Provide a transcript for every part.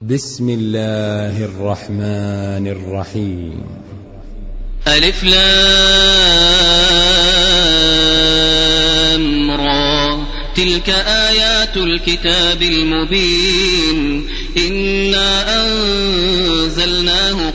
بسم الله الرحمن الرحيم. ألف لام را. تلك آيات الكتاب المبين. إنا أنزلناه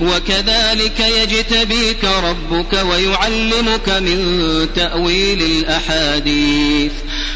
وكذلك يجتبيك ربك ويعلمك من تأويل الأحاديث.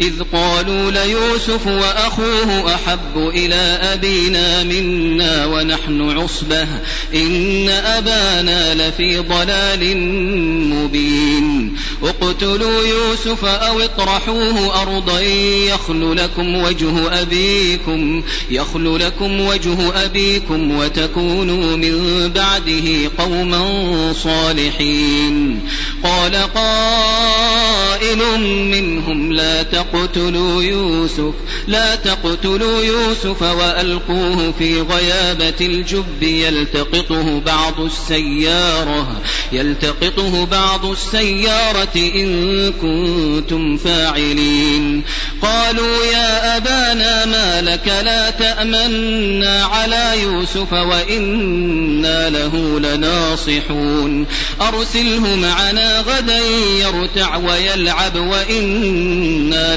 إذ قالوا ليوسف وأخوه أحب إلى أبينا منا ونحن عصبة إن أبانا لفي ضلال مبين. اقتلوا يوسف أو اطرحوه أرضا يخل لكم وجه أبيكم يخل لكم وجه أبيكم وتكونوا من بعده قوما صالحين. قال قائل منهم لا تقتلوا يوسف لا تقتلوا يوسف وألقوه في غيابة الجب يلتقطه بعض السيارة يلتقطه بعض السيارة إن كنتم فاعلين. قالوا يا أبانا ما لك لا تأمنا على يوسف وإنا له لناصحون. أرسله معنا غدا يرتع ويلعب وإنا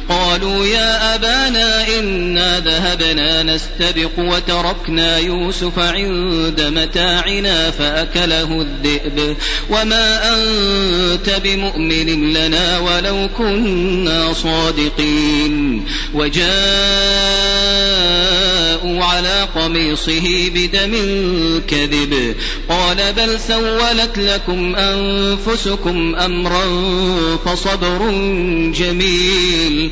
قالوا يا أبانا إنا ذهبنا نستبق وتركنا يوسف عند متاعنا فأكله الذئب. وما أنت بمؤمن لنا ولو كنا صادقين. وجاءوا على قميصه بدم كذب. قال بل سولت لكم أنفسكم أمرا فصبر جميل.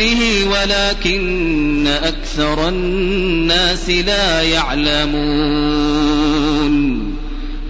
ولكن أكثر الناس لا يعلمون.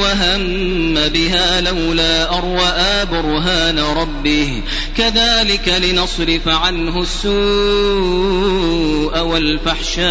وهم بها لولا أن رأى برهان ربه. كذلك لنصرف عنه السوء والفحشاء.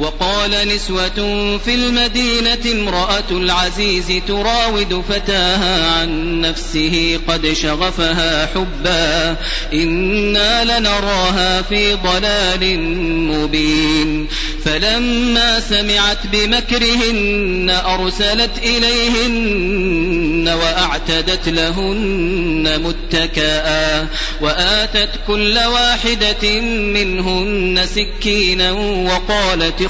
وقال نسوة في المدينة امرأة العزيز تراود فتاها عن نفسه قد شغفها حبا. إنا لنراها في ضلال مبين. فلما سمعت بمكرهن أرسلت إليهن وأعتدت لهن متكئا. وآتت كل واحدة منهن سكينا وقالت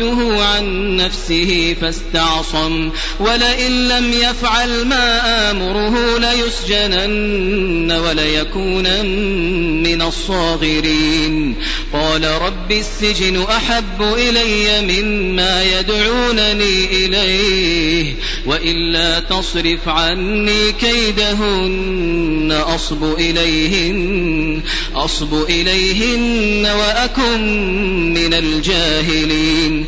راودته عن نفسه فاستعصم ولئن لم يفعل ما آمره ليسجنن وليكونن من الصاغرين. قال رب السجن أحب إلي مما يدعونني إليه وإلا تصرف عني كيدهن أصب إليهن أصب إليهن وأكن من الجاهلين.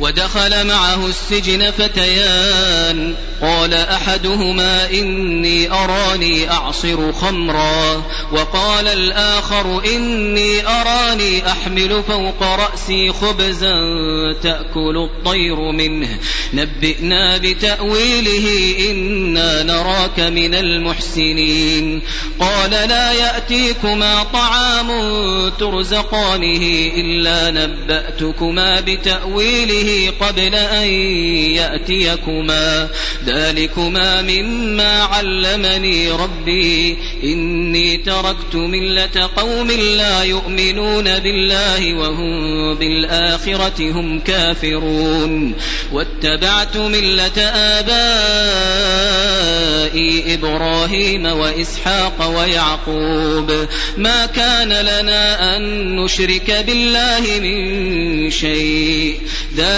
ودخل معه السجن فتيان. قال أحدهما إني أراني أعصر خمرا. وقال الآخر إني أراني أحمل فوق رأسي خبزا تأكل الطير منه. نبئنا بتأويله إنا نراك من المحسنين. قال لا يأتيكما طعام ترزقانه إلا نبأتكما بتأويله قبل أن يأتيكما. ذلكما مما علمني ربي. إني تركت ملة قوم لا يؤمنون بالله وهم بالآخرة هم كافرون. واتبعت ملة آبائي إبراهيم وإسحاق ويعقوب. ما كان لنا أن نشرك بالله من شيء. ذلك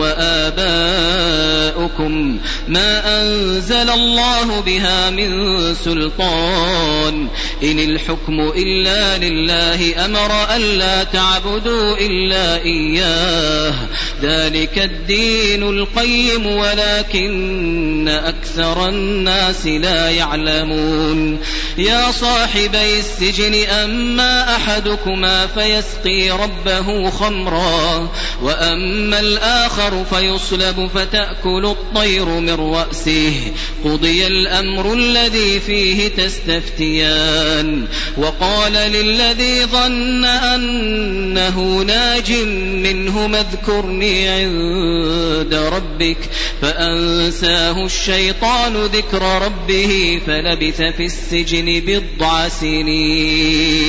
وآباؤكم ما أنزل الله بها من سلطان إن الحكم إلا لله أمر ألا تعبدوا إلا إياه ذلك الدين القيم ولكن أكثر الناس لا يعلمون يا صاحبي السجن أما أحدكما فيسقي ربه خمرا وأما الآخر فيصلب فتأكل الطير من رأسه. قضي الأمر الذي فيه تستفتيان. وقال للذي ظن أنه ناج منه اذكرني عند ربك. فأنساه الشيطان ذكر ربه فلبث في السجن بضع سنين.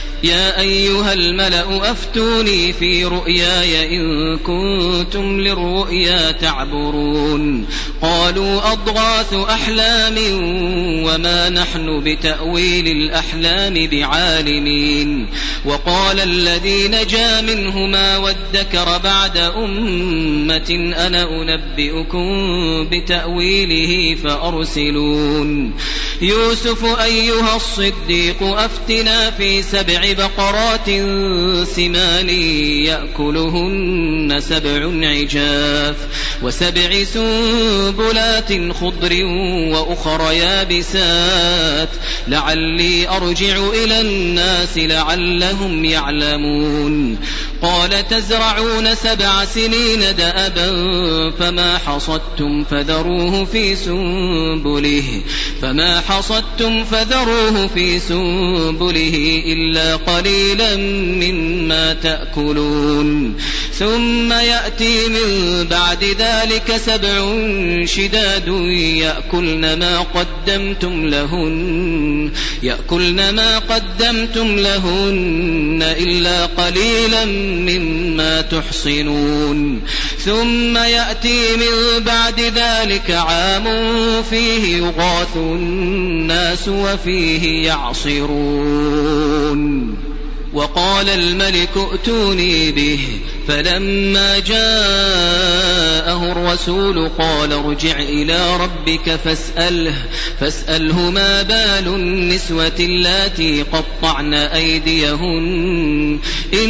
يا أيها الملأ أفتوني في رؤياي إن كنتم للرؤيا تعبرون. قالوا أضغاث أحلام وما نحن بتأويل الأحلام بعالمين. وقال الذي نجا منهما وادكر بعد أمة أنا أنبئكم بتأويله فأرسلون. يوسف أيها الصديق أفتنا في سبع بقرات سمان يأكلهن سبع عجاف وسبع سنبلات خضر وأخر يابسات. لعلي أرجع إلى الناس لعلهم يعلمون. قال تزرعون سبع سنين دأبا فما حصدتم فذروه في سنبله. فما حصدتم فذروه في سنبله إلا قليلا مما تأكلون. ثم يأتي من بعد ذلك سبع شداد يأكلن ما قدمتم لهن يأكلن ما قدمتم لهن إلا قليلا مما تحصنون. ثم يأتي من بعد ذلك عام فيه يغاث الناس وفيه يعصرون. وقال الملك ائتوني به فلما جاءه الرسول قال ارجع إلى ربك فاسأله فاسأله ما بال النسوة اللاتي قطعن أيديهن. إن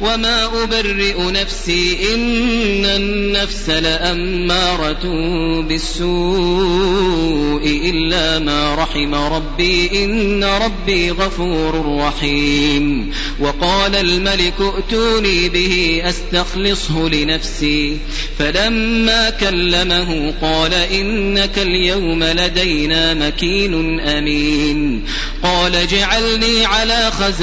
وما أبرئ نفسي إن النفس لأمارة بالسوء إلا ما رحم ربي إن ربي غفور رحيم وقال الملك ائتوني به أستخلصه لنفسي فلما كلمه قال إنك اليوم لدينا مكين أمين قال اجعلني على خزائن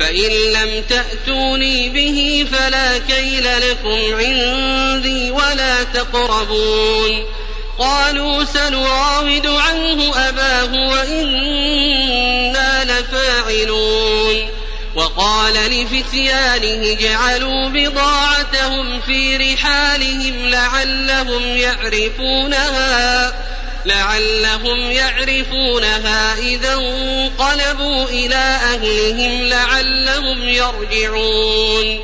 فإن لم تأتوني به فلا كيل لكم عندي ولا تقربون. قالوا سنراود عنه أباه وإنا لفاعلون. وقال لفتيانه جعلوا بضاعتهم في رحالهم لعلهم يعرفونها. لعلهم يعرفونها إذا انقلبوا إلى أهلهم لعلهم يرجعون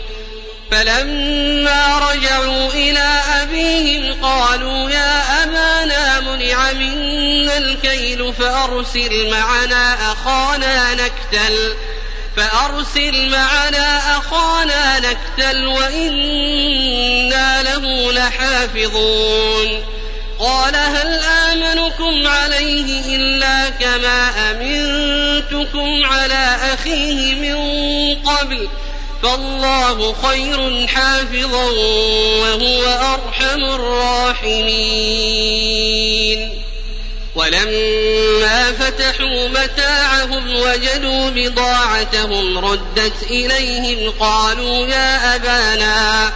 فلما رجعوا إلى أبيهم قالوا يا أبانا منع منا الكيل فأرسل معنا أخانا نكتل فأرسل معنا أخانا نكتل وإنا له لحافظون قال هل آمنكم عليه إلا كما أمنتكم على أخيه من قبل فالله خير حافظا وهو أرحم الراحمين. ولما فتحوا متاعهم وجدوا بضاعتهم ردت إليهم قالوا يا أبانا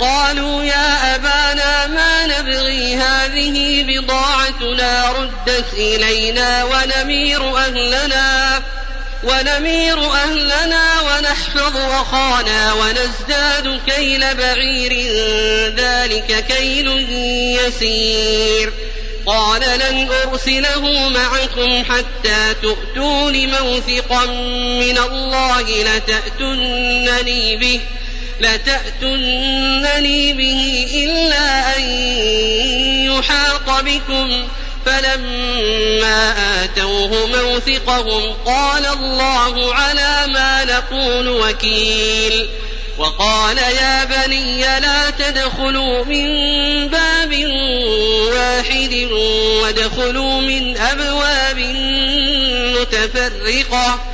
قالوا يا أبانا ما نبغي هذه بضاعتنا ردت إلينا ونمير أهلنا ونمير أهلنا ونحفظ أخانا ونزداد كيل بعير ذلك كيل يسير. قال لن أرسله معكم حتى تؤتون موثقا من الله لتأتنني به. لتأتنني به إلا أن يحاط بكم. فلما آتوه موثقهم قال الله على ما نقول وكيل. وقال يا بني لا تدخلوا من باب واحد وادخلوا من أبواب متفرقة.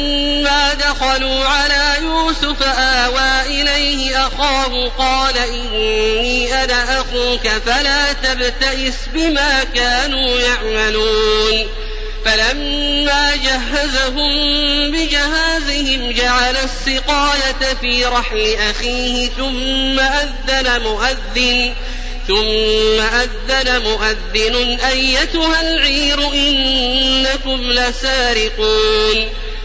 دخلوا على يوسف آوى إليه أخاه قال إني أنا أخوك فلا تبتئس بما كانوا يعملون. فلما جهزهم بجهازهم جعل السقاية في رحل أخيه ثم أذن مؤذن ثم أذن مؤذن أيتها العير إنكم لسارقون.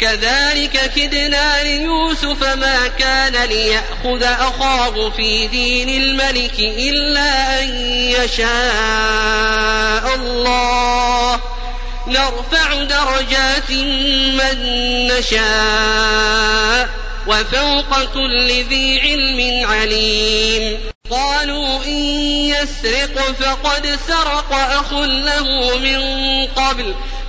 كذلك كدنا ليوسف ما كان ليأخذ أخاه في دين الملك إلا أن يشاء الله. نرفع درجات من نشاء وفوق كل ذي علم عليم. قالوا إن يسرق فقد سرق أخ له من قبل.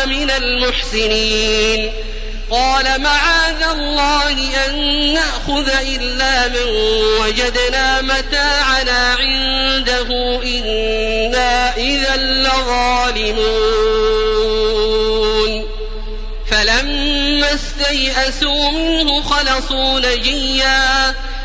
نراك من المحسنين. قال معاذ الله أن نأخذ إلا من وجدنا متاعنا عنده إنا إذا لظالمون. فلما استيئسوا منه خلصوا نجيا.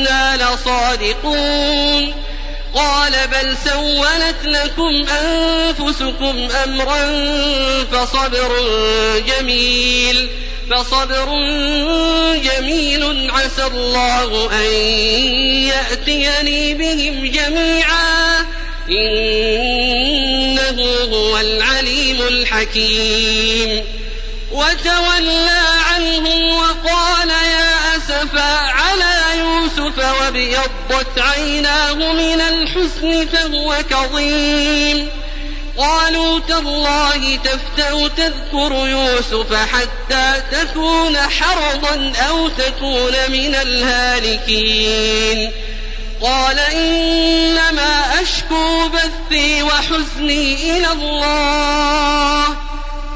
وإنا لصادقون. قال بل سولت لكم أنفسكم أمرا فصبر جميل. فصبر جميل عسى الله أن يأتيني بهم جميعا. إنه هو العليم الحكيم. وتولى عنهم وقال يا أسفا على يوسف وابيضت عيناه من الحزن فهو كظيم. قالوا تالله تفتأ تذكر يوسف حتى تكون حرضا أو تكون من الهالكين. قال إنما أشكو بثي وحزني إلى الله.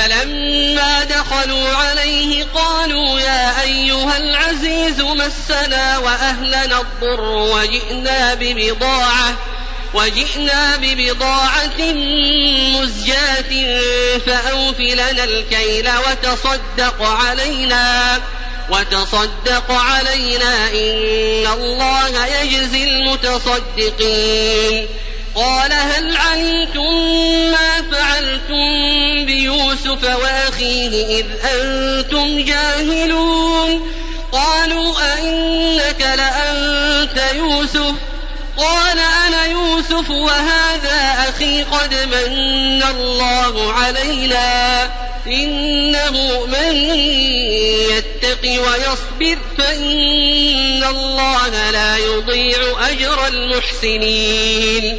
فلما دخلوا عليه قالوا يا أيها العزيز مسنا وأهلنا الضر وجئنا ببضاعة وجئنا ببضاعة مزجاة فأوف لنا الكيل وتصدق علينا وتصدق علينا إن الله يجزي المتصدقين قال هل علمتم ما فعلتم بيوسف وأخيه إذ أنتم جاهلون؟ قالوا أئنك لأنت يوسف. قال أنا يوسف وهذا أخي قد من الله علينا. إنه من يتق ويصبر فإن الله لا يضيع أجر المحسنين.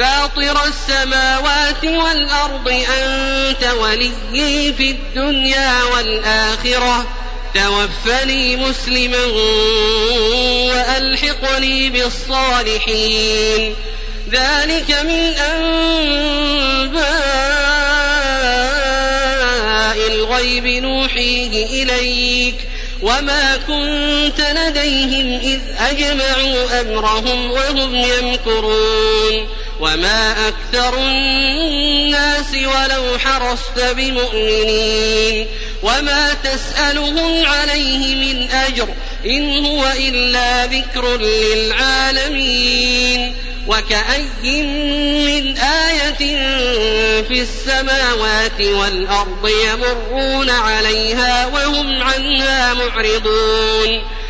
فاطر السماوات والأرض أنت ولي في الدنيا والآخرة. توفني مسلما وألحقني بالصالحين. ذلك من أنباء الغيب نوحيه إليك. وما كنت لديهم إذ أجمعوا أمرهم وهم يمكرون. وما أكثر الناس ولو حرصت بمؤمنين وما تسألهم عليه من أجر إن هو إلا ذكر للعالمين وكأي من آية في السماوات والأرض يمرون عليها وهم عنها معرضون